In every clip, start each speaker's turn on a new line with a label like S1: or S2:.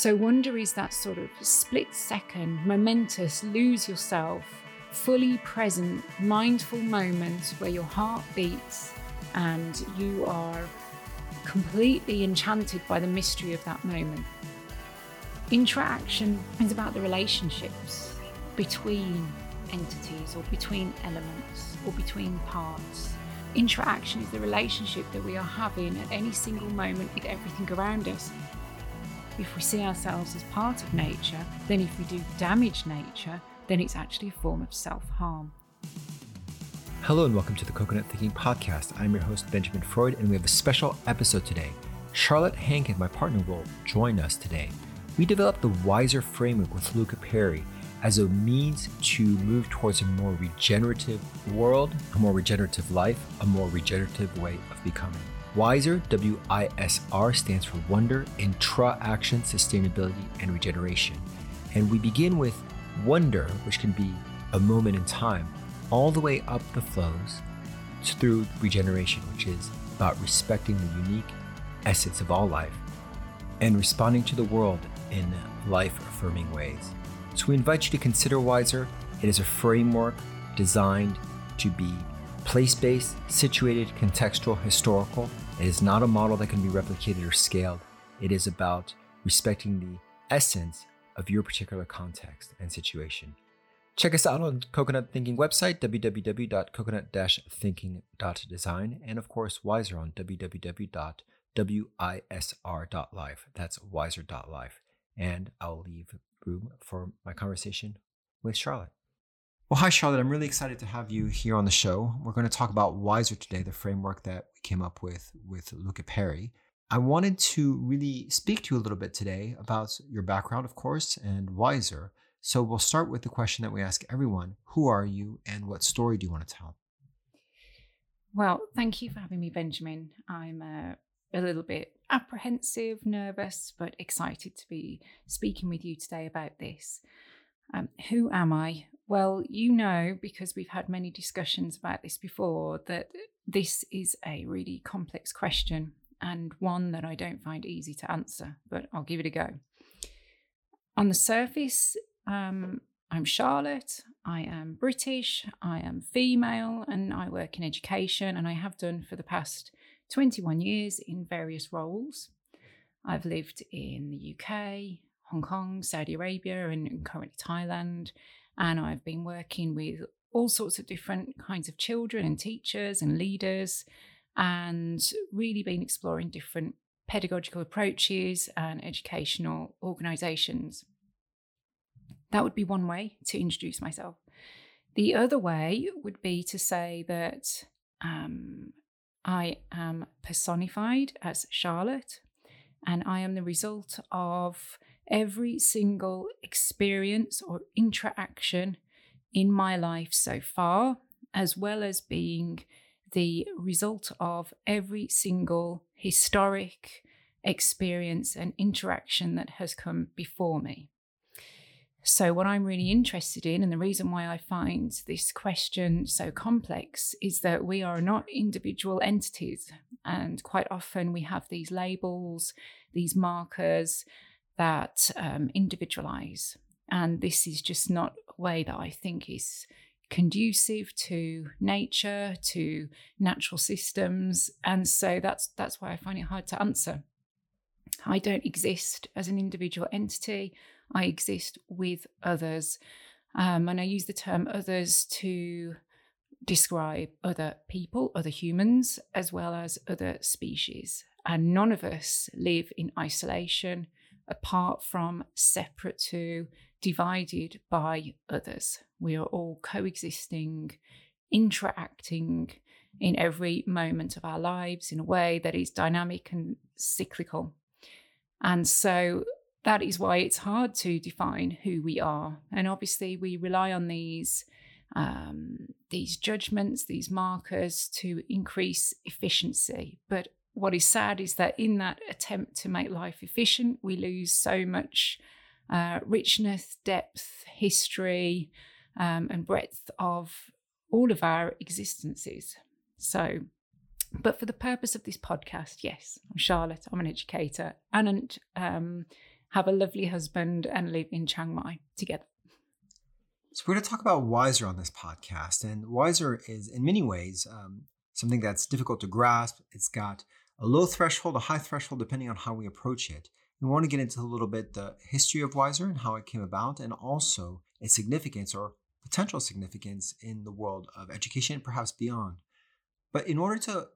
S1: So, wonder is that sort of split second, momentous, lose yourself, fully present, mindful moment where your heart beats and you are completely enchanted by the mystery of that moment. Interaction is about the relationships between entities or between elements or between parts. Interaction is the relationship that we are having at any single moment with everything around us. If we see ourselves as part of nature, then if we do damage nature, then it's actually a form of self harm.
S2: Hello and welcome to the Coconut Thinking Podcast. I'm your host, Benjamin Freud, and we have a special episode today. Charlotte Hank and my partner will join us today. We developed the Wiser framework with Luca Perry as a means to move towards a more regenerative world, a more regenerative life, a more regenerative way of becoming. WISER, W I S R, stands for Wonder, Intra Action, Sustainability, and Regeneration. And we begin with wonder, which can be a moment in time, all the way up the flows through regeneration, which is about respecting the unique essence of all life and responding to the world in life affirming ways. So we invite you to consider Wiser. It is a framework designed to be place based, situated, contextual, historical. It is not a model that can be replicated or scaled. It is about respecting the essence of your particular context and situation. Check us out on Coconut Thinking website, www.coconut-thinking.design, and of course, Wiser on www.wisr.life. That's wiser.life. And I'll leave room for my conversation with Charlotte. Well, hi, Charlotte. I'm really excited to have you here on the show. We're going to talk about Wiser today, the framework that we came up with with Luca Perry. I wanted to really speak to you a little bit today about your background, of course, and Wiser. So we'll start with the question that we ask everyone Who are you and what story do you want to tell?
S1: Well, thank you for having me, Benjamin. I'm uh, a little bit apprehensive, nervous, but excited to be speaking with you today about this. Um, who am I? Well, you know, because we've had many discussions about this before, that this is a really complex question and one that I don't find easy to answer, but I'll give it a go. On the surface, um, I'm Charlotte. I am British. I am female, and I work in education, and I have done for the past 21 years in various roles. I've lived in the UK, Hong Kong, Saudi Arabia, and currently Thailand. And I've been working with all sorts of different kinds of children and teachers and leaders, and really been exploring different pedagogical approaches and educational organizations. That would be one way to introduce myself. The other way would be to say that um, I am personified as Charlotte, and I am the result of every single experience or interaction in my life so far, as well as being the result of every single historic experience and interaction that has come before me. So, what I'm really interested in, and the reason why I find this question so complex, is that we are not individual entities. And quite often we have these labels, these markers that um, individualize. And this is just not a way that I think is conducive to nature, to natural systems. And so that's that's why I find it hard to answer. I don't exist as an individual entity. I exist with others. Um, and I use the term others to describe other people, other humans, as well as other species. And none of us live in isolation, apart from, separate to, divided by others. We are all coexisting, interacting in every moment of our lives in a way that is dynamic and cyclical. And so that is why it's hard to define who we are. And obviously, we rely on these um, these judgments, these markers to increase efficiency. But what is sad is that in that attempt to make life efficient, we lose so much uh, richness, depth, history, um, and breadth of all of our existences. So, but for the purpose of this podcast, yes, I'm Charlotte. I'm an educator and um, have a lovely husband, and live in Chiang Mai together.
S2: So, we're going to talk about Wiser on this podcast. And Wiser is, in many ways, um, something that's difficult to grasp. It's got a low threshold, a high threshold, depending on how we approach it. We want to get into a little bit the history of Wiser and how it came about, and also its significance or potential significance in the world of education, perhaps beyond. But in order to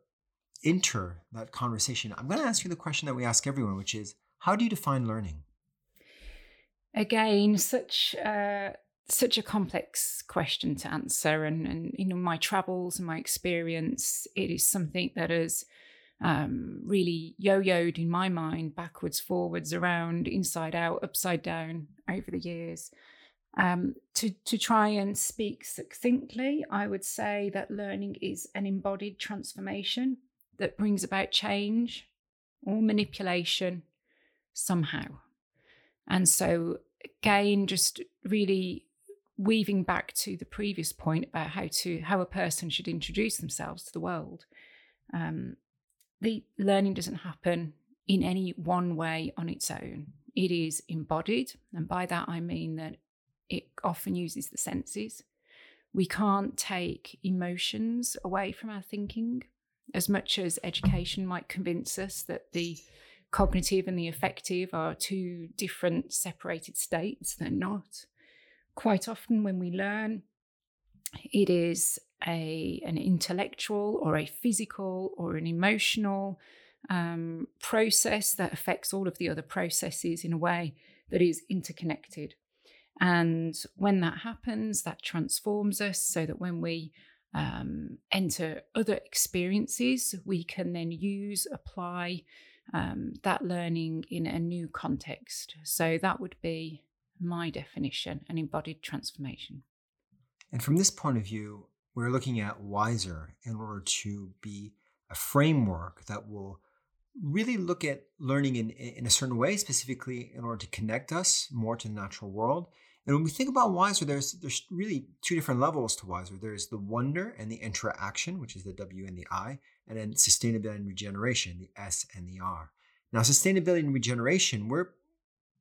S2: enter that conversation, I'm going to ask you the question that we ask everyone, which is how do you define learning?
S1: Again, such such a complex question to answer, and and you know my travels and my experience, it is something that has um, really yo-yoed in my mind, backwards, forwards, around, inside out, upside down over the years. Um, to, to try and speak succinctly, I would say that learning is an embodied transformation that brings about change or manipulation somehow. And so, again, just really weaving back to the previous point about how to how a person should introduce themselves to the world. Um, the learning doesn't happen in any one way on its own. It is embodied, and by that I mean that it often uses the senses. We can't take emotions away from our thinking as much as education might convince us that the cognitive and the affective are two different separated states. They're not. Quite often, when we learn, it is a, an intellectual or a physical or an emotional um, process that affects all of the other processes in a way that is interconnected. And when that happens, that transforms us so that when we um, enter other experiences, we can then use, apply um, that learning in a new context. So that would be my definition an embodied transformation.
S2: And from this point of view, we're looking at Wiser in order to be a framework that will really look at learning in, in a certain way, specifically in order to connect us more to the natural world. And when we think about Wiser, there's there's really two different levels to Wiser. There's the wonder and the interaction, which is the W and the I, and then sustainability and regeneration, the S and the R. Now, sustainability and regeneration, we're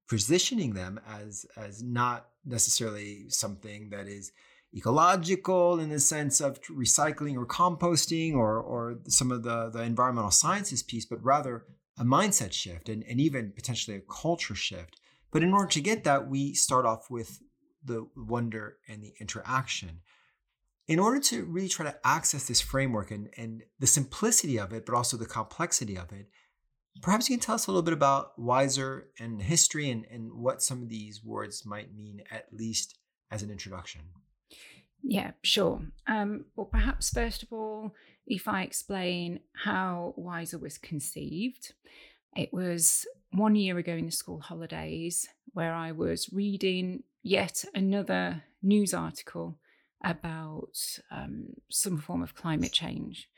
S2: positioning them as as not necessarily something that is ecological in the sense of recycling or composting or, or some of the, the environmental sciences piece, but rather a mindset shift and, and even potentially a culture shift. But in order to get that, we start off with the wonder and the interaction. In order to really try to access this framework and, and the simplicity of it, but also the complexity of it, perhaps you can tell us a little bit about Wiser and history and, and what some of these words might mean, at least as an introduction.
S1: Yeah, sure. Um, well, perhaps first of all, if I explain how Wiser was conceived, it was one year ago in the school holidays where I was reading yet another news article about um, some form of climate change.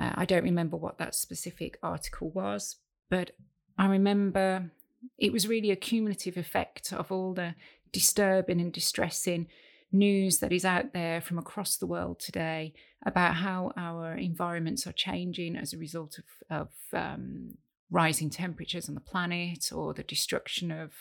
S1: Uh, I don't remember what that specific article was, but I remember it was really a cumulative effect of all the disturbing and distressing news that is out there from across the world today about how our environments are changing as a result of, of um, rising temperatures on the planet or the destruction of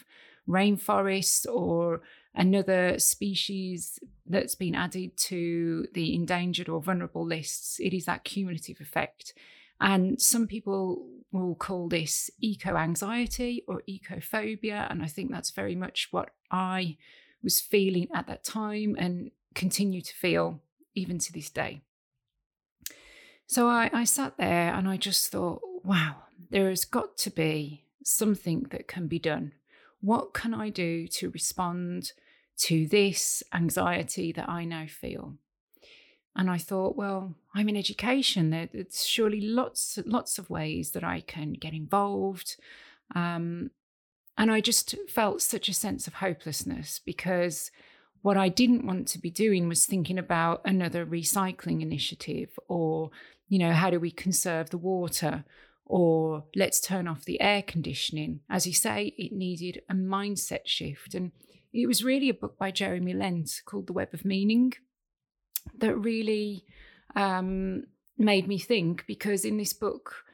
S1: rainforests or another species that's been added to the endangered or vulnerable lists. It is that cumulative effect. And some people will call this eco anxiety or ecophobia. And I think that's very much what I was feeling at that time and continue to feel even to this day. So I, I sat there and I just thought, wow, there has got to be something that can be done. What can I do to respond to this anxiety that I now feel? And I thought, well, I'm in education. There's surely lots, lots of ways that I can get involved. Um, and I just felt such a sense of hopelessness because what I didn't want to be doing was thinking about another recycling initiative or, you know, how do we conserve the water or let's turn off the air conditioning. As you say, it needed a mindset shift. And it was really a book by Jeremy Lent called The Web of Meaning that really um, made me think because in this book,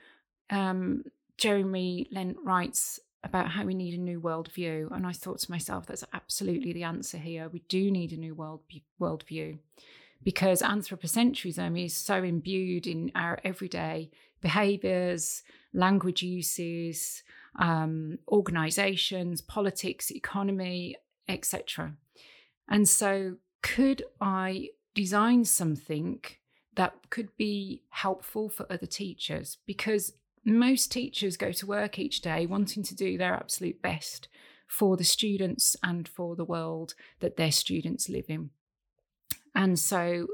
S1: um, Jeremy Lent writes about how we need a new worldview. And I thought to myself, that's absolutely the answer here. We do need a new world worldview because anthropocentrism is so imbued in our everyday behaviors, language uses, um, organizations, politics, economy, etc. And so, could I design something that could be helpful for other teachers? Because most teachers go to work each day wanting to do their absolute best for the students and for the world that their students live in. And so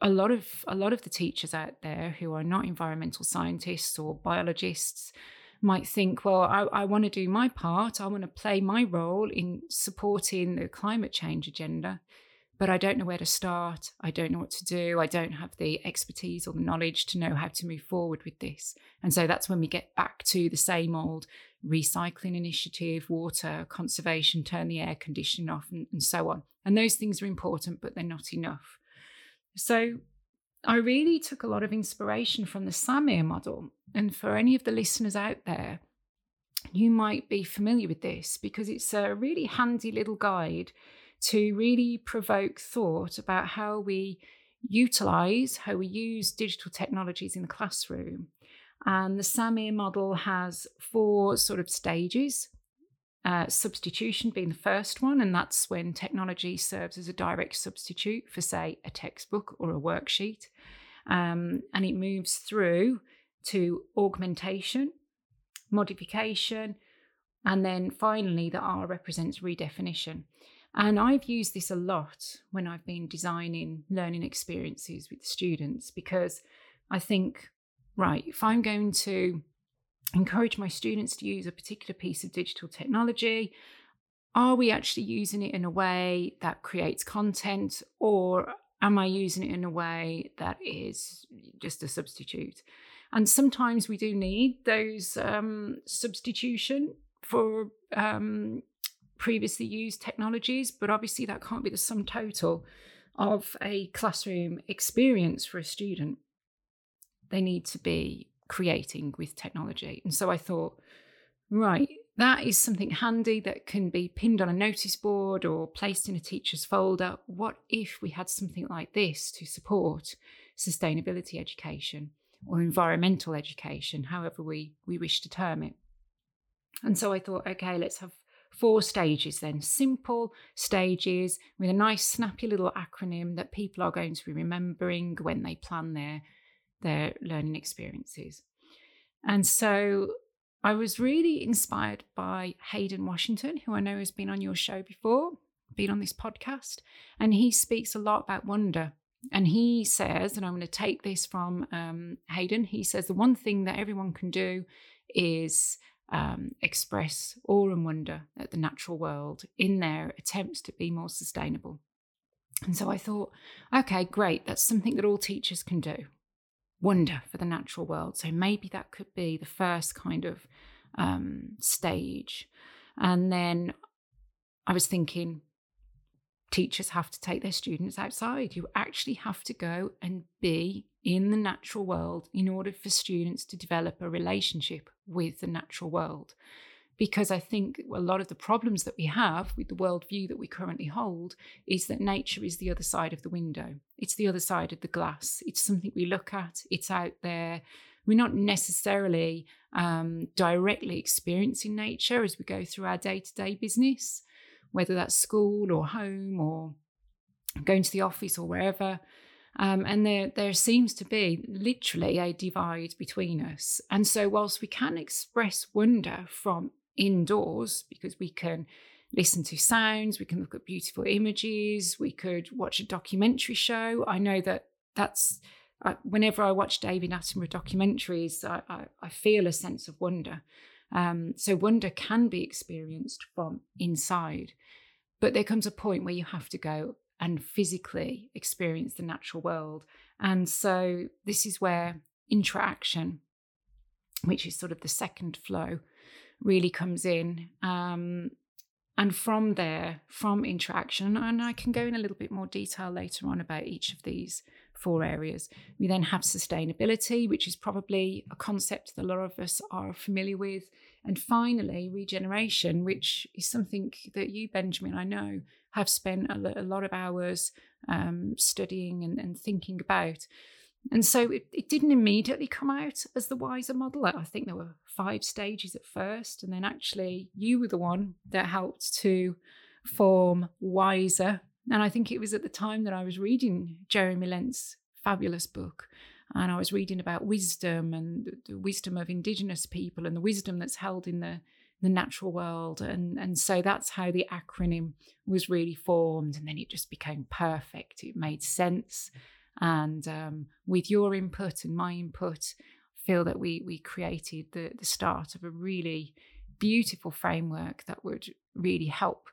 S1: a lot of a lot of the teachers out there who are not environmental scientists or biologists might think, well, I, I want to do my part. I want to play my role in supporting the climate change agenda but I don't know where to start. I don't know what to do. I don't have the expertise or the knowledge to know how to move forward with this. And so that's when we get back to the same old recycling initiative, water conservation, turn the air conditioning off, and, and so on. And those things are important, but they're not enough. So I really took a lot of inspiration from the SAMR model. And for any of the listeners out there, you might be familiar with this because it's a really handy little guide to really provoke thought about how we utilize, how we use digital technologies in the classroom. And the SAMR model has four sort of stages. Uh, substitution being the first one, and that's when technology serves as a direct substitute for, say, a textbook or a worksheet. Um, and it moves through to augmentation, modification, and then finally, the R represents redefinition. And I've used this a lot when I've been designing learning experiences with students because I think, right, if I'm going to encourage my students to use a particular piece of digital technology, are we actually using it in a way that creates content or am I using it in a way that is just a substitute? And sometimes we do need those um, substitution for um, previously used technologies, but obviously that can't be the sum total of a classroom experience for a student. They need to be creating with technology. And so I thought, right, that is something handy that can be pinned on a notice board or placed in a teacher's folder. What if we had something like this to support sustainability education or environmental education, however we, we wish to term it? And so I thought, okay, let's have four stages then. Simple stages with a nice snappy little acronym that people are going to be remembering when they plan their their learning experiences. And so i was really inspired by haydn washington who i know has been on your show before been on this podcast and he speaks a lot about wonder. And he says and i'm going to take this from um, haydn he says the one thing that everyone can do is um, express awe and wonder at the natural world in their attempts to be more sustainable. And so I thought, okay, great, that's something that all teachers can do wonder for the natural world. So maybe that could be the first kind of um, stage. And then I was thinking, teachers have to take their students outside. You actually have to go and be in the natural world in order for students to develop a relationship with the natural world. Because I think a lot of the problems that we have with the worldview that we currently hold is that nature is the other side of the window. It's the other side of the glass. It's something we look at, it's out there. We're not necessarily um, directly experiencing nature as we go through our day to day business, whether that's school or home or going to the office or wherever. Um, and there, there seems to be literally a divide between us. And so, whilst we can express wonder from indoors, because we can listen to sounds, we can look at beautiful images, we could watch a documentary show. I know that that's uh, whenever I watch David Attenborough documentaries, I, I, I feel a sense of wonder. Um, so, wonder can be experienced from inside. But there comes a point where you have to go and physically experience the natural world. And so this is where interaction, which is sort of the second flow, really comes in. Um, and from there, from interaction, and I can go in a little bit more detail later on about each of these four areas. We then have sustainability, which is probably a concept that a lot of us are familiar with. And finally regeneration, which is something that you, Benjamin, I know, have spent a, lot of hours um, studying and, and, thinking about. And so it, it, didn't immediately come out as the wiser model. I think there were five stages at first, and then actually you were the one that helped to form wiser. And I think it was at the time that I was reading Jeremy Lent's fabulous book. And I was reading about wisdom and the wisdom of indigenous people and the wisdom that's held in the, the natural world. And, and so that's how the acronym was really formed. And then it just became perfect. It made sense. And um, with your input and my input, I feel that we we created the the start of a really beautiful framework that would really help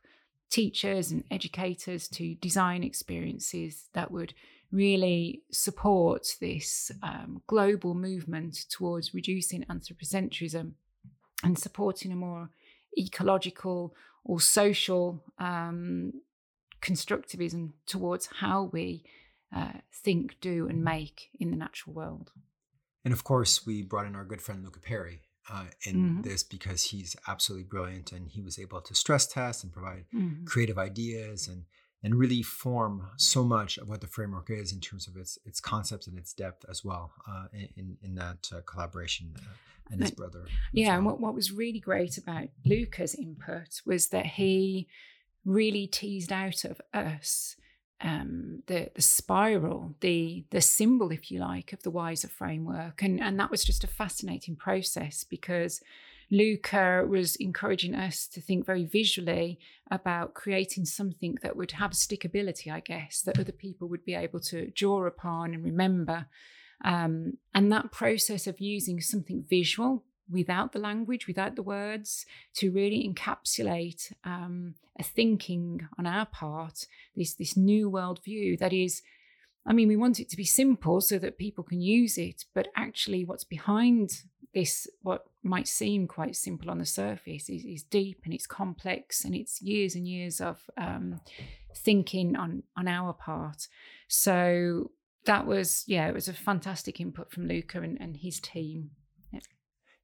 S1: teachers and educators to design experiences that would really support this um, global movement towards reducing anthropocentrism and supporting a more ecological or social um, constructivism towards how we uh, think, do, and make in the natural world.
S2: And of course, we brought in our good friend Luca Perry uh, in mm-hmm. this because he's absolutely brilliant and he was able to stress test and provide mm-hmm. creative ideas and and really form so much of what the framework is in terms of its its concepts and its depth as well uh, in in that uh, collaboration uh, and his brother.
S1: Yeah, well. and what, what was really great about Luca's input was that he really teased out of us um, the the spiral, the the symbol, if you like, of the wiser framework, and and that was just a fascinating process because Luca was encouraging us to think very visually about creating something that would have stickability, I guess, that other people would be able to draw upon and remember. Um, and that process of using something visual without the language, without the words, to really encapsulate um, a thinking on our part, this, this new world view that is, I mean, we want it to be simple so that people can use it, but actually, what's behind this, what might seem quite simple on the surface, is, is deep and it's complex and it's years and years of um, thinking on, on our part. So, that was, yeah, it was a fantastic input from Luca and, and his team.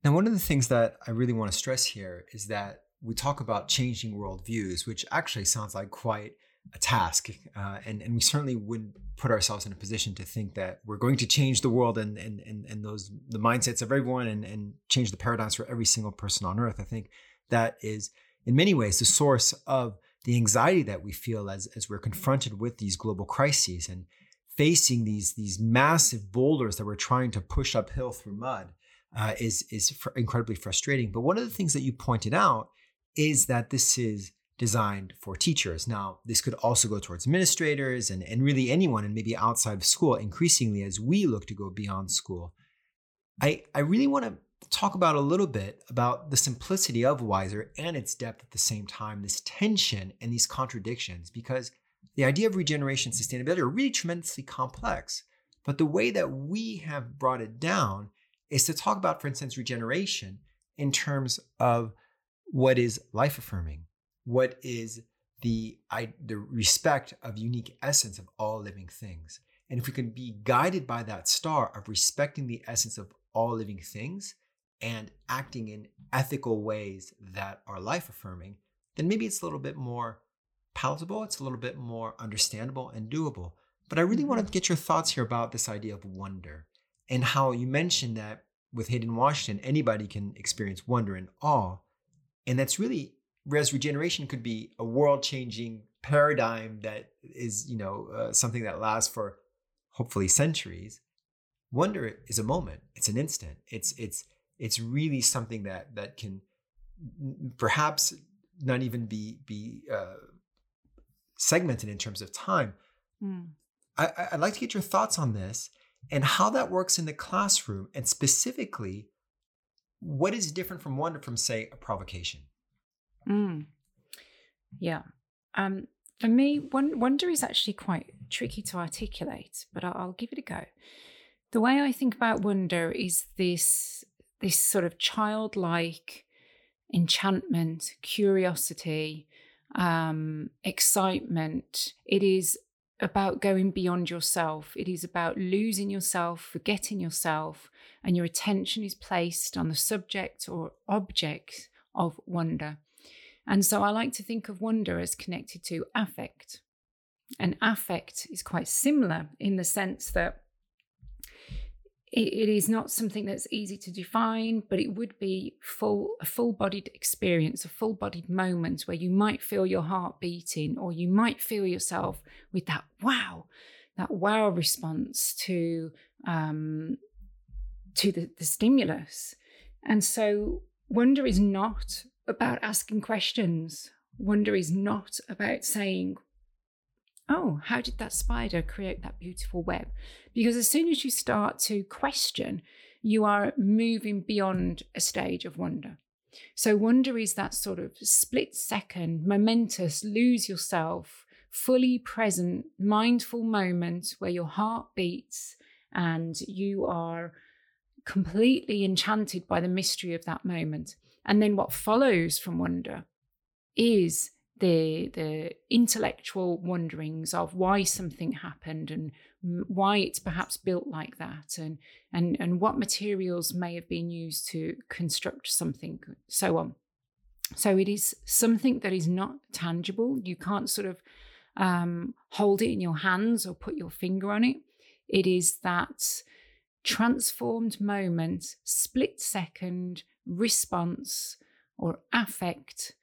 S2: Now, one of the things that I really want to stress here is that we talk about changing worldviews, which actually sounds like quite a task. Uh, and, and we certainly wouldn't put ourselves in a position to think that we're going to change the world and, and, and, and those the mindsets of everyone and, and change the paradigms for every single person on earth. I think that is in many ways the source of the anxiety that we feel as, as we're confronted with these global crises and facing these, these massive boulders that we're trying to push uphill through mud uh, is is fr- incredibly frustrating. But one of the things that you pointed out is that this is designed for teachers. Now, this could also go towards administrators and, and really anyone and maybe outside of school increasingly as we look to go beyond school. I, I really want to talk about a little bit about the simplicity of Wiser and its depth at the same time, this tension and these contradictions, because the idea of regeneration and sustainability are really tremendously complex. But the way that we have brought it down is to talk about, for instance, regeneration in terms of what is life affirming, what is the, I, the respect of unique essence of all living things. And if we can be guided by that star of respecting the essence of all living things and acting in ethical ways that are life affirming, then maybe it's a little bit more palatable, it's a little bit more understandable and doable. But I really want to mm-hmm. get your thoughts here about this idea of wonder and how you mentioned that with Haydn Washington, anybody can experience wonder and awe. And that's really, whereas regeneration could be a world changing paradigm that is, you know, uh, something that lasts for hopefully centuries. Wonder is a moment. It's an instant. It's it's it's really something that that can perhaps not even be be uh, segmented in terms of time. Mm. I, I'd like to get your thoughts on this and how that works in the classroom, and specifically, what is different from wonder from, say, a provocation?
S1: Mm. Yeah. Um, for me, wonder is actually quite tricky to articulate, but I'll, I'll give it a go. The way I think about wonder is this this sort of childlike enchantment, curiosity, um, excitement. It is about going beyond yourself. It is about losing yourself, forgetting yourself, and your attention is placed on the subject or object of wonder. And so I like to think of wonder as connected to affect. And affect is quite similar in the sense that it, is not something that's easy to define, but it would be full a full-bodied experience, a full-bodied moment where you might feel your heart beating, or you might feel yourself with that wow, that wow response to um, to the, the stimulus. And so wonder is not about asking questions. Wonder is not about saying, oh, how did that spider create that beautiful web? Because as soon as you start to question, you are moving beyond a stage of wonder. So, wonder is that sort of split second, momentous, lose yourself, fully present, mindful moment where your heart beats and you are completely enchanted by the mystery of that moment. And then what follows from wonder is the the intellectual wonderings of why something happened and why it's perhaps built like that and and and what materials may have been used to construct something so on. So it is something that is not tangible. You can't sort of um, hold it in your hands or put your finger on it. It is that transformed moment split second response or affect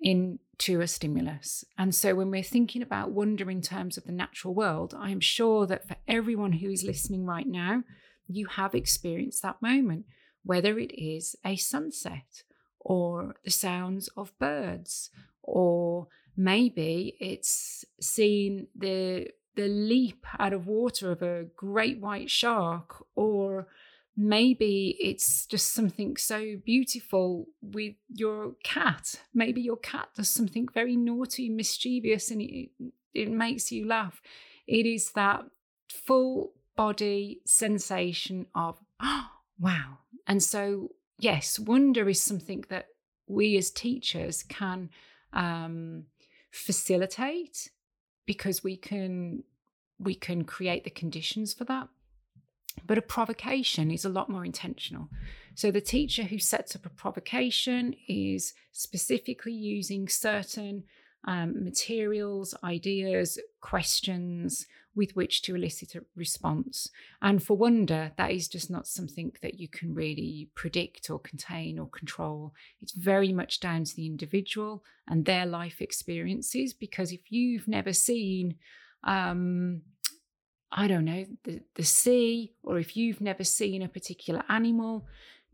S1: into a stimulus. And so when we're thinking about wonder in terms of the natural world, I am sure that for everyone who is listening right now, you have experienced that moment, whether it is a sunset or the sounds of birds, or maybe it's seeing the the leap out of water of a great white shark or maybe it's just something so beautiful with your cat. Maybe your cat does something very naughty, mischievous, and it, it makes you laugh. It is that full body sensation of, oh, wow. And so, yes, wonder is something that we as teachers can um, facilitate because we can we can create the conditions for that but a provocation is a lot more intentional. So the teacher who sets up a provocation is specifically using certain um, materials, ideas, questions with which to elicit a response. And for wonder, that is just not something that you can really predict or contain or control. It's very much down to the individual and their life experiences. Because if you've never seen, um, I don't know, the, the sea, or if you've never seen a particular animal,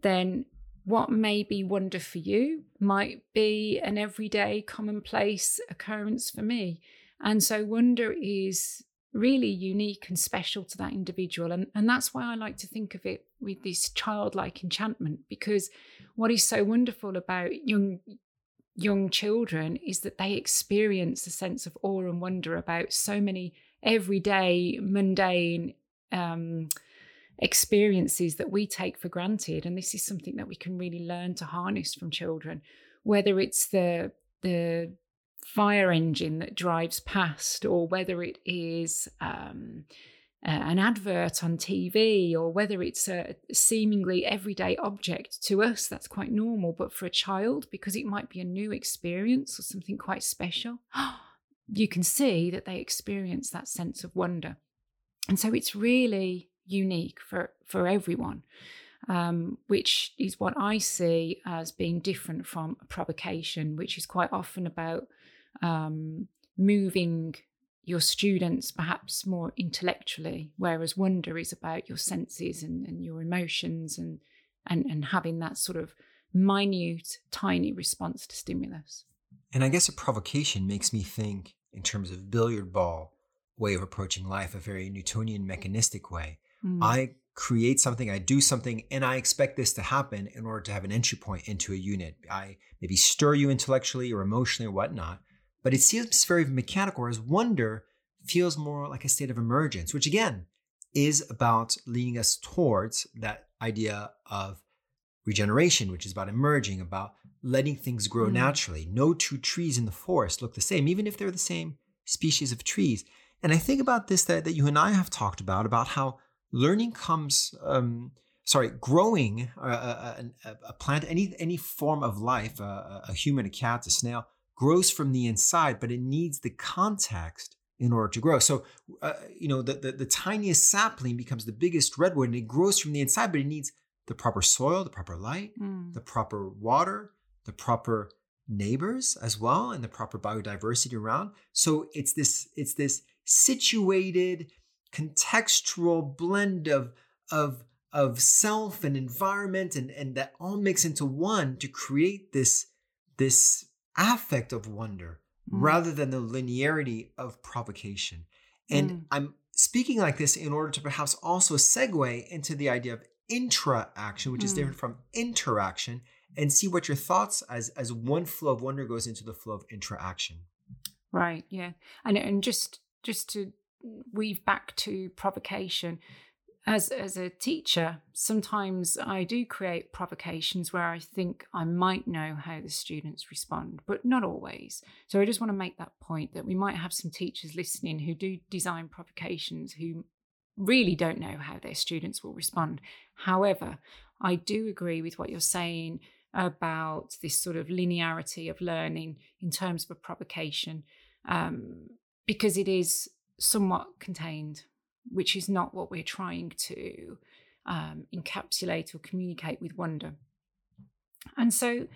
S1: then what may be wonder for you might be an everyday commonplace occurrence for me. And so wonder is really unique and special to that individual. And, and that's why I like to think of it with this childlike enchantment, because what is so wonderful about young young children is that they experience a sense of awe and wonder about so many everyday, mundane um, experiences that we take for granted. And this is something that we can really learn to harness from children, whether it's the the fire engine that drives past, or whether it is um, an advert on TV, or whether it's a seemingly everyday object to us, that's quite normal. But for a child, because it might be a new experience or something quite special, you can see that they experience that sense of wonder. And so it's really unique for, for everyone, um, which is what I see as being different from a provocation, which is quite often about um, moving your students perhaps more intellectually, whereas wonder is about your senses and, and your emotions and, and, and having that sort of minute, tiny response to stimulus.
S2: And I guess a provocation makes me think, in terms of billiard ball way of approaching life, a very Newtonian mechanistic way. Mm. I create something, I do something, and I expect this to happen in order to have an entry point into a unit. I maybe stir you intellectually or emotionally or whatnot, but it seems very mechanical, whereas wonder feels more like a state of emergence, which again is about leading us towards that idea of regeneration, which is about emerging, about letting things grow mm. naturally. No two trees in the forest look the same, even if they're the same species of trees. And I think about this that, that you and I have talked about, about how learning comes, um, sorry, growing a, a, a, plant, any, any form of life, a, a human, a cat, a snail, grows from the inside, but it needs the context in order to grow. So, uh, you know, the, the, the tiniest sapling becomes the biggest redwood and it grows from the inside, but it needs the proper soil, the proper light, mm. the proper water, the proper neighbors as well, and the proper biodiversity around. So it's this, it's this situated, contextual blend of, of, of self and environment and, and that all mix into one to create this, this affect of wonder mm. rather than the linearity of provocation. And mm. I'm speaking like this in order to perhaps also segue into the idea of intra-action, which mm. is different from interaction, and see what your thoughts as as one flow of wonder goes into the flow of interaction.
S1: Right. Yeah. And and just just to weave back to provocation, as as a teacher, sometimes I do create provocations where I think I might know how the students respond, but not always. So I just want to make that point that we might have some teachers listening who do design provocations who really don't know how their students will respond. However, I do agree with what you're saying about this sort of linearity of learning in terms of a provocation, um, because it is somewhat contained which is not what we're trying to um, encapsulate or communicate with wonder. And so,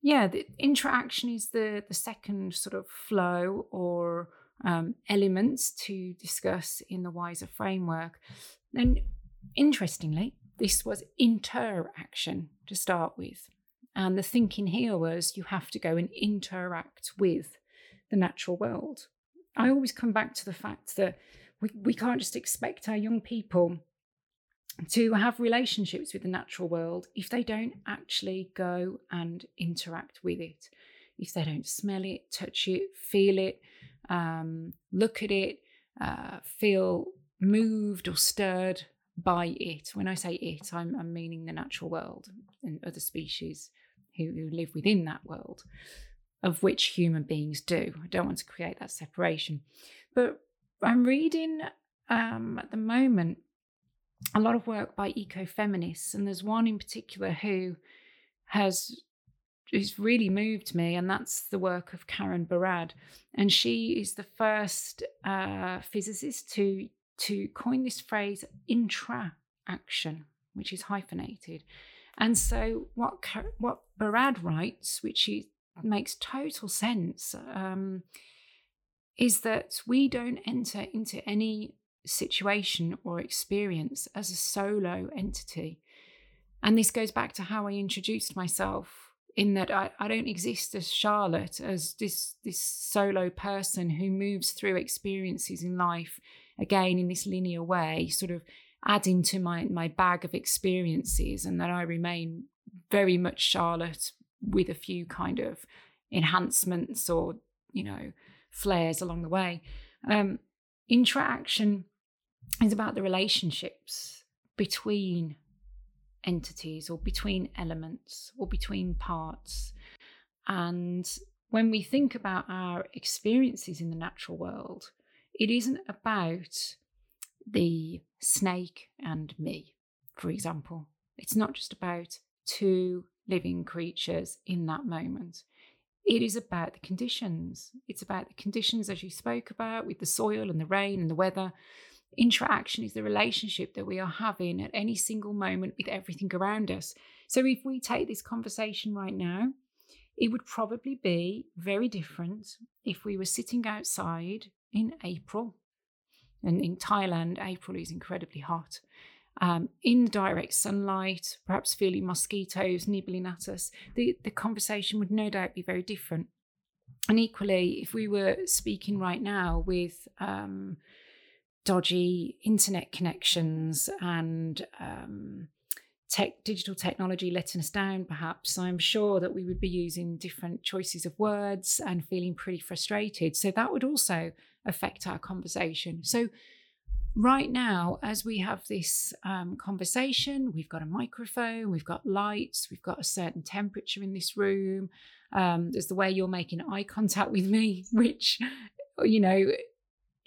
S1: yeah, the interaction is the the second sort of flow or um, elements to discuss in the wiser framework. And interestingly, this was interaction to start with. And the thinking here was you have to go and interact with the natural world. I always come back to the fact that we, we can't just expect our young people to have relationships with the natural world if they don't actually go and interact with it. If they don't smell it, touch it, feel it, um, look at it, uh, feel moved or stirred by it. When I say it, I'm, I'm meaning the natural world and other species who, who live within that world, of which human beings do. I don't want to create that separation. But I'm reading um, at the moment a lot of work by ecofeminists, and there's one in particular who has who's really moved me, and that's the work of Karen Barad. And she is the first uh, physicist to to coin this phrase intra-action, which is hyphenated. And so what what Barad writes, which makes total sense. Um, is that we don't enter into any situation or experience as a solo entity. And this goes back to how I introduced myself in that I, I don't exist as Charlotte, as this this solo person who moves through experiences in life again in this linear way, sort of adding to my my bag of experiences, and that I remain very much Charlotte with a few kind of enhancements or you know flares along the way. Um, interaction is about the relationships between entities or between elements or between parts. And when we think about our experiences in the natural world, it isn't about the snake and me, for example. It's not just about two living creatures in that moment. It is about the conditions. It's about the conditions, as you spoke about, with the soil and the rain and the weather. Interaction is the relationship that we are having at any single moment with everything around us. So, if we take this conversation right now, it would probably be very different if we were sitting outside in April. And in Thailand, April is incredibly hot um, in direct sunlight, perhaps feeling mosquitoes nibbling at us, the, the conversation would no doubt be very different. And equally, if we were speaking right now with um, dodgy internet connections and um, tech, digital technology letting us down, perhaps, I'm sure that we would be using different choices of words and feeling pretty frustrated. So that would also affect our conversation. So right now, as we have this um, conversation, we've got a microphone, we've got lights, we've got a certain temperature in this room. Um, there's the way you're making eye contact with me, which, you know,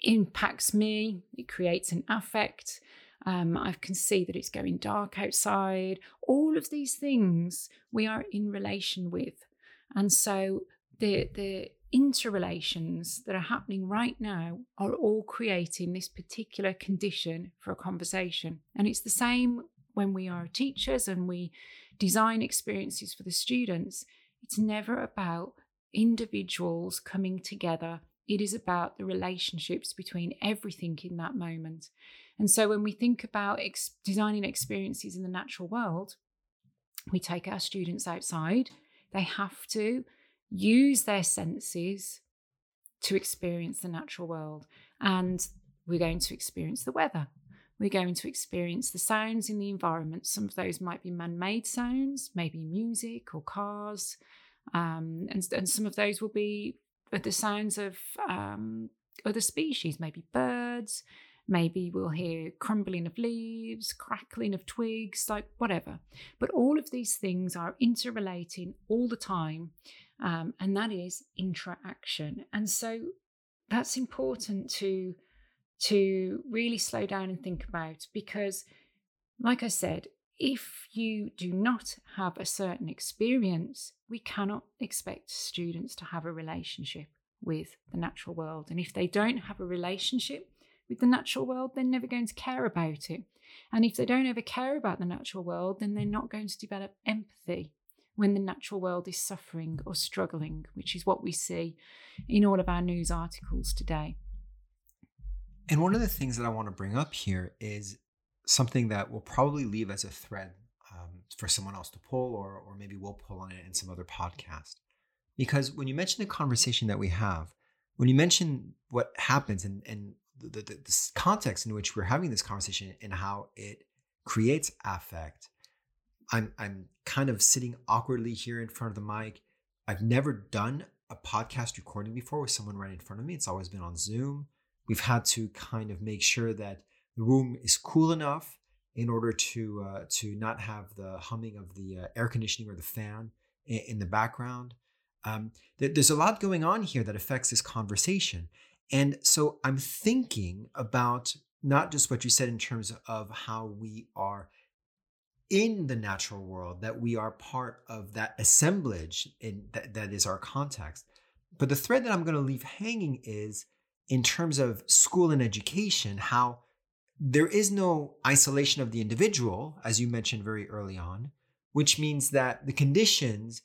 S1: impacts me, it creates an affect. Um, I can see that it's going dark outside. All of these things we are in relation with. And so the, the interrelations that are happening right now are all creating this particular condition for a conversation. And it's the same when we are teachers and we design experiences for the students. It's never about individuals coming together. It is about the relationships between everything in that moment. And so when we think about ex- designing experiences in the natural world, we take our students outside. They have to use their senses to experience the natural world. And we're going to experience the weather. We're going to experience the sounds in the environment. Some of those might be man made sounds, maybe music or cars. Um, and, and some of those will be the sounds of um, other species, maybe birds. Maybe we'll hear crumbling of leaves, crackling of twigs, like whatever. But all of these things are interrelating all the time um, and that is interaction. And so that's important to to really slow down and think about because, like I said, if you do not have a certain experience, we cannot expect students to have a relationship with the natural world. And if they don't have a relationship with the natural world, they're never going to care about it. And if they don't ever care about the natural world, then they're not going to develop empathy when the natural world is suffering or struggling, which is what we see in all of our news articles today.
S2: And one of the things that I want to bring up here is something that will probably leave as a thread um, for someone else to pull, or, or maybe we'll pull on it in some other podcast. Because when you mention the conversation that we have, when you mention what happens and, and the, the, the context in which we're having this conversation and how it creates affect, I'm I'm kind of sitting awkwardly here in front of the mic. I've never done a podcast recording before with someone right in front of me. It's always been on Zoom. We've had to kind of make sure that the room is cool enough in order to uh, to not have the humming of the uh, air conditioning or the fan in, in the background. Um, th- there's a lot going on here that affects this conversation, and so I'm thinking about not just what you said in terms of how we are in the natural world that we are part of that assemblage in that, that is our context but the thread that i'm going to leave hanging is in terms of school and education how there is no isolation of the individual as you mentioned very early on which means that the conditions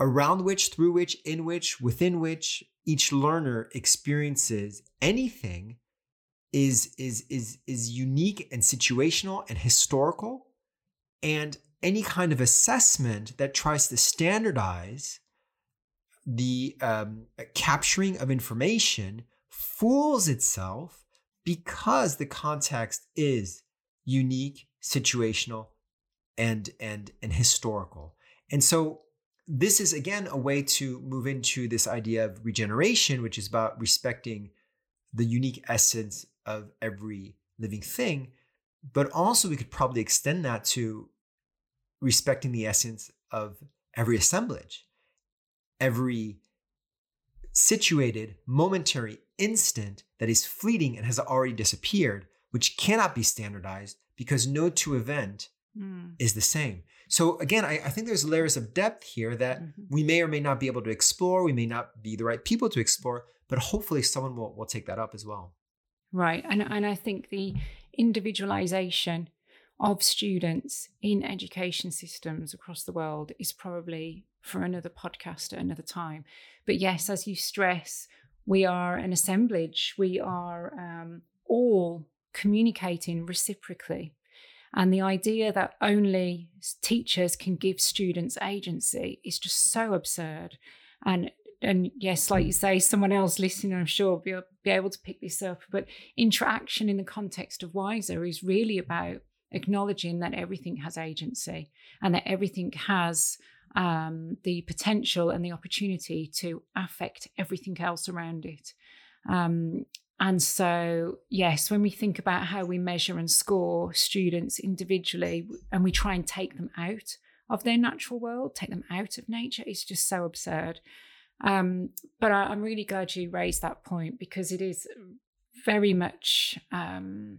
S2: around which through which in which within which each learner experiences anything is is is is unique and situational and historical. And any kind of assessment that tries to standardize the um, capturing of information fools itself because the context is unique, situational, and and and historical. And so this is again a way to move into this idea of regeneration, which is about respecting the unique essence of every living thing but also, we could probably extend that to respecting the essence of every assemblage, every situated, momentary instant that is fleeting and has already disappeared, which cannot be standardized because no two event mm. is the same. So again, I, I, think there's layers of depth here that mm-hmm. we may or may not be able to explore. We may not be the right people to explore, but hopefully someone will, will take that up as well.
S1: Right. And, and I think the individualization of students in education systems across the world is probably for another podcast at another time. But yes, as you stress, we are an assemblage, we are um, all communicating reciprocally. And the idea that only teachers can give students agency is just so absurd. And and yes, like you say, someone else listening, I'm sure, will be, be able to pick this up. But interaction in the context of Wiser is really about acknowledging that everything has agency and that everything has um, the potential and the opportunity to affect everything else around it. Um, and so, yes, when we think about how we measure and score students individually and we try and take them out of their natural world, take them out of nature, it's just so absurd. Um, but I, am really glad you raised that point because it is very much, um,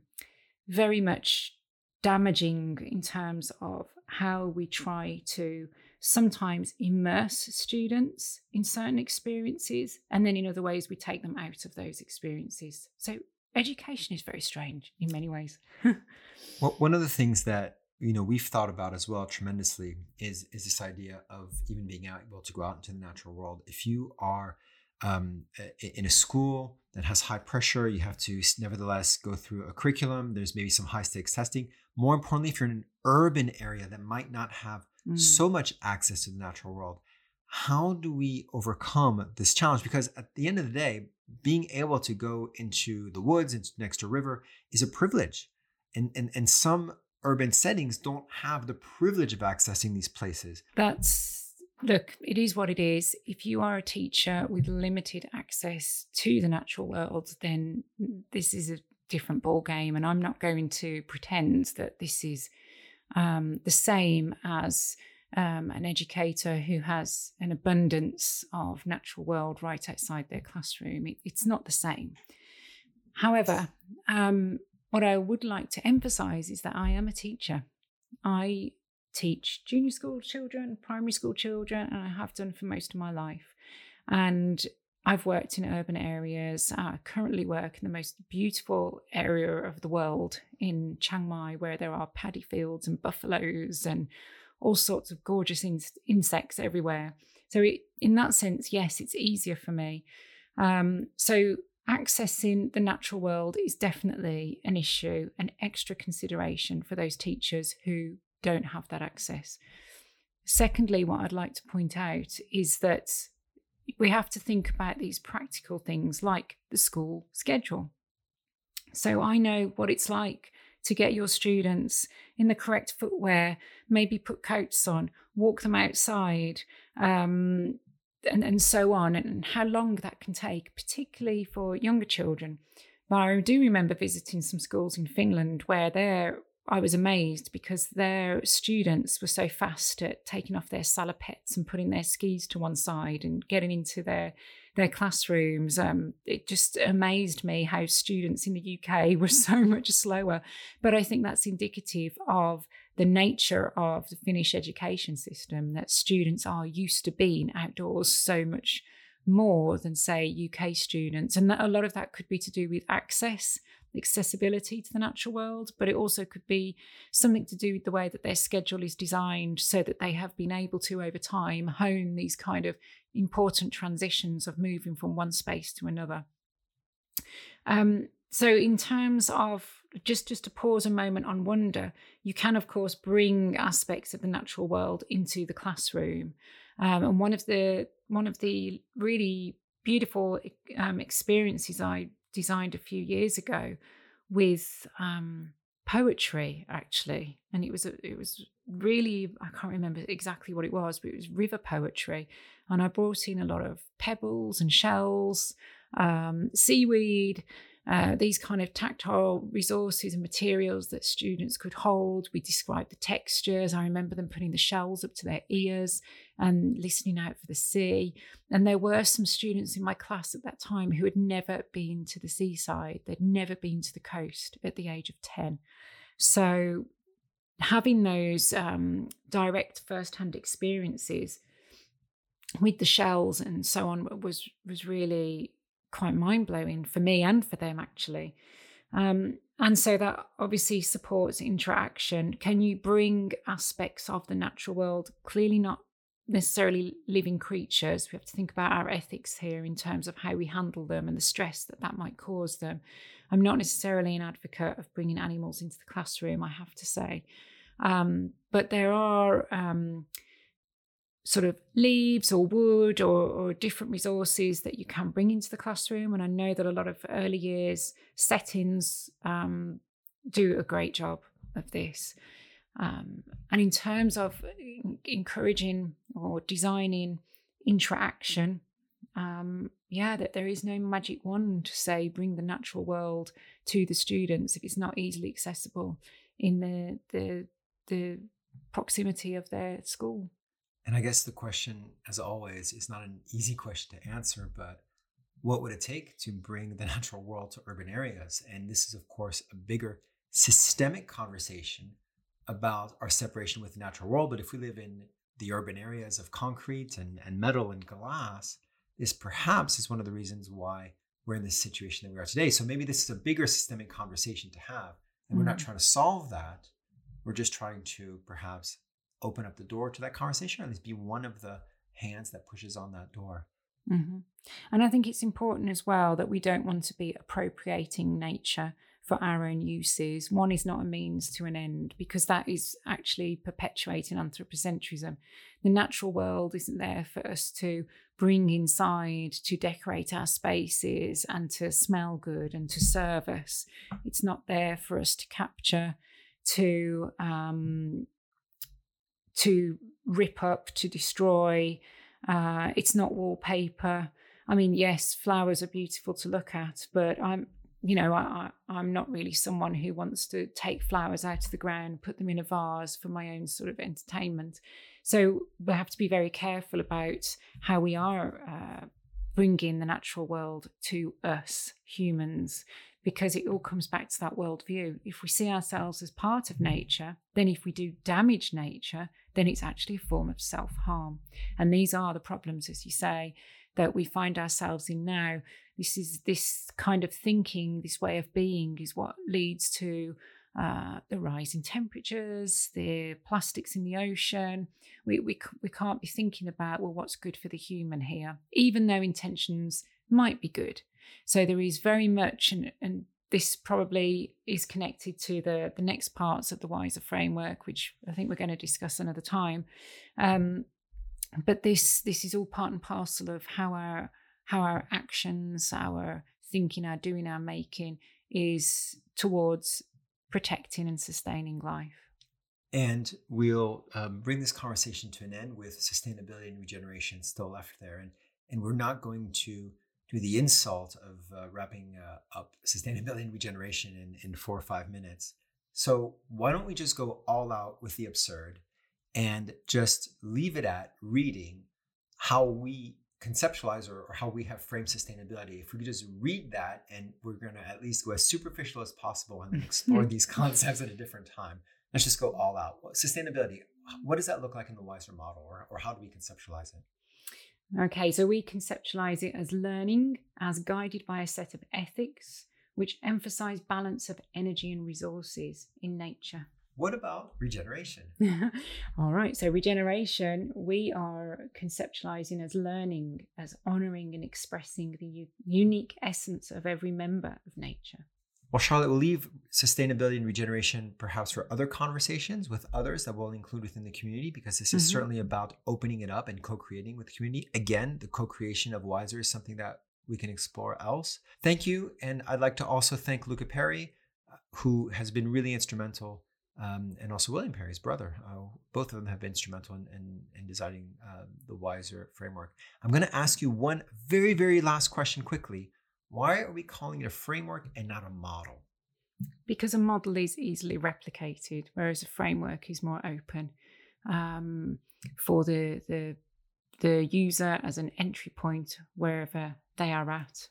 S1: very much damaging in terms of how we try to sometimes immerse students in certain experiences, and then in other ways we take them out of those experiences. So education is very strange in many ways.
S2: well, one of the things that you know we've thought about as well tremendously is is this idea of even being able to go out into the natural world. If you are um, in a school that has high pressure, you have to nevertheless go through a curriculum. There's maybe some high stakes testing. More importantly, if you're in an urban area that might not have mm. so much access to the natural world, how do we overcome this challenge? Because at the end of the day, being able to go into the woods and next to a river is a privilege. And, and, and some urban settings don't have the privilege of accessing these places.
S1: That's, look, it is what it is. If you are a teacher with limited access to the natural world, then this is a different ball game. And I'm not going to pretend that this is um, the same as um, an educator who has an abundance of natural world right outside their classroom. It, it's not the same. However, um, what I would like to emphasize is that I am a teacher. I teach junior school children, primary school children, and I have done for most of my life. And I've worked in urban areas. I currently work in the most beautiful area of the world in Chiang Mai, where there are paddy fields and buffaloes and all sorts of gorgeous in- insects everywhere. So, it, in that sense, yes, it's easier for me. Um, so, accessing the natural world is definitely an issue, an extra consideration for those teachers who don't have that access. Secondly, what I'd like to point out is that we have to think about these practical things like the school schedule. So I know what it's like to get your students in the correct footwear, maybe put coats on, walk them outside, um, and, and so on, and how long that can take, particularly for younger children. But I do remember visiting some schools in Finland where they're I was amazed because their students were so fast at taking off their salopettes and putting their skis to one side and getting into their their classrooms. Um, it just amazed me how students in the UK were so much slower. But I think that's indicative of the nature of the Finnish education system that students are used to being outdoors so much more than say UK students, and that a lot of that could be to do with access accessibility to the natural world, but it also could be something to do with the way that their schedule is designed so that they have been able to, over time, hone these kind of important transitions of moving from one space to another. Um, so, in terms of just just to pause a moment on wonder, you can of course bring aspects of the natural world into the classroom, um, and one of the one of the really beautiful um, experiences I designed a few years ago with um, poetry actually. And it was a, it was really i can't remember exactly what it was but it was river poetry. And i brought in a lot of pebbles and shells um, seaweed uh, these kind of tactile resources and materials that students could hold. We described the textures. I remember them putting the shells up to their ears and listening out for the sea. And there were some students in my class at that time who had never been to the seaside, they'd never been to the coast at the age of 10. So having those um, direct first-hand experiences with the shells and so on was was really quite mind blowing for me and for them, actually. Um, and so that obviously supports interaction. Can you bring aspects of the natural world, clearly not necessarily living creatures? We have to think about our ethics here in terms of how we handle them and the stress that that might cause them. I'm not necessarily an advocate of bringing animals into the classroom, I have to say. Um, but there are. Um, sort of leaves or wood or, or, different resources that you can bring into the classroom. And I know that a lot of early years settings um, do a great job of this. Um, and in terms of encouraging or designing interaction, um, yeah, that there is no magic wand to say bring the natural world to the students if it's not easily accessible in the the the proximity of their school.
S2: And I guess the question, as always, is not an easy question to answer, but what would it take to bring the natural world to urban areas? And this is, of course, a bigger systemic conversation about our separation with the natural world. But if we live in the urban areas of concrete and, and metal and glass, this perhaps is one of the reasons why we're in this situation that we are today. So maybe this is a bigger systemic conversation to have. And we're not mm-hmm. trying to solve that. We're just trying to perhaps open up the door to that conversation, or at least be one of the hands that pushes on that door.
S1: Mm-hmm. And I think it's important as well that we don't want to be appropriating nature for our own uses. One is not a means to an end because that is actually perpetuating anthropocentrism. The natural world isn't there for us to bring inside, to decorate our spaces and to smell good and to serve us. It's not there for us to capture, to um, to rip up, to destroy. Uh, it's not wallpaper. I mean, yes, flowers are beautiful to look at, but I'm, you know, I, I, am not really someone who wants to take flowers out of the ground, put them in a vase for my own sort of entertainment. So we have to be very careful about how we are uh, bringing the natural world to us humans because it all comes back to that worldview. If we see ourselves as part of nature, then if we do damage nature, then it's actually a form of self harm. And these are the problems, as you say, that we find ourselves in now. This is this kind of thinking, this way of being, is what leads to uh, the rise in temperatures, the plastics in the ocean. We, we, we can't be thinking about, well, what's good for the human here, even though intentions might be good. So there is very much, and, and this probably is connected to the, the next parts of the wiser framework, which I think we're going to discuss another time. Um, but this this is all part and parcel of how our how our actions, our thinking, our doing, our making is towards protecting and sustaining life.
S2: And we'll um, bring this conversation to an end with sustainability and regeneration still left there. And, and we're not going to do the insult of uh, wrapping uh, up sustainability and regeneration in, in four or five minutes. So why don't we just go all out with the absurd and just leave it at reading how we conceptualize or, or, how we have framed sustainability. If we could just read that and we're going to at least go as superficial as possible and explore these concepts at a different time. Let's just go all out. Sustainability, what does that look like in the wiser model or, or how do we conceptualize it?
S1: Okay, so we conceptualize it as learning as guided by a set of ethics which emphasize balance of energy and resources in nature.
S2: What about regeneration?
S1: All right. So, regeneration, we are conceptualizing as learning, as honoring and expressing the u- unique essence of every member of nature.
S2: Well, Charlotte, we'll leave sustainability and regeneration perhaps for other conversations with others that we'll include within the community because this is mm-hmm. certainly about opening it up and co creating with the community. Again, the co creation of Wiser is something that we can explore else. Thank you. And I'd like to also thank Luca Perry, uh, who has been really instrumental um, and also William Perry's brother. Uh, both of them have been instrumental in, in, in designing uh, the Wiser framework. I'm going to ask you one very, very last question quickly. Why are we calling it a framework and not a model?
S1: Because a model is easily replicated, whereas a framework is more open um, for the, the the user as an entry point wherever they are at.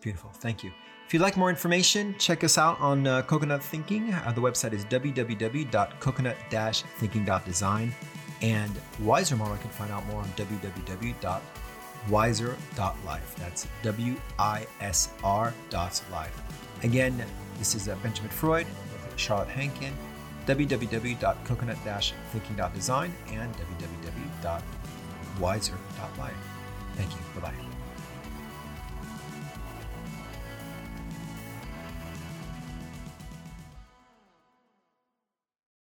S2: Beautiful. Thank you. If you'd like more information, check us out on uh, Coconut Thinking. Uh, the website is www.coconut-thinking.design. And Wiser Model, can find out more on www.wisr.life. That's W I S R dot life. Again, this is uh, Benjamin Freud with Charlotte Hankin, www.coconut-thinking.design and www.wisr.life.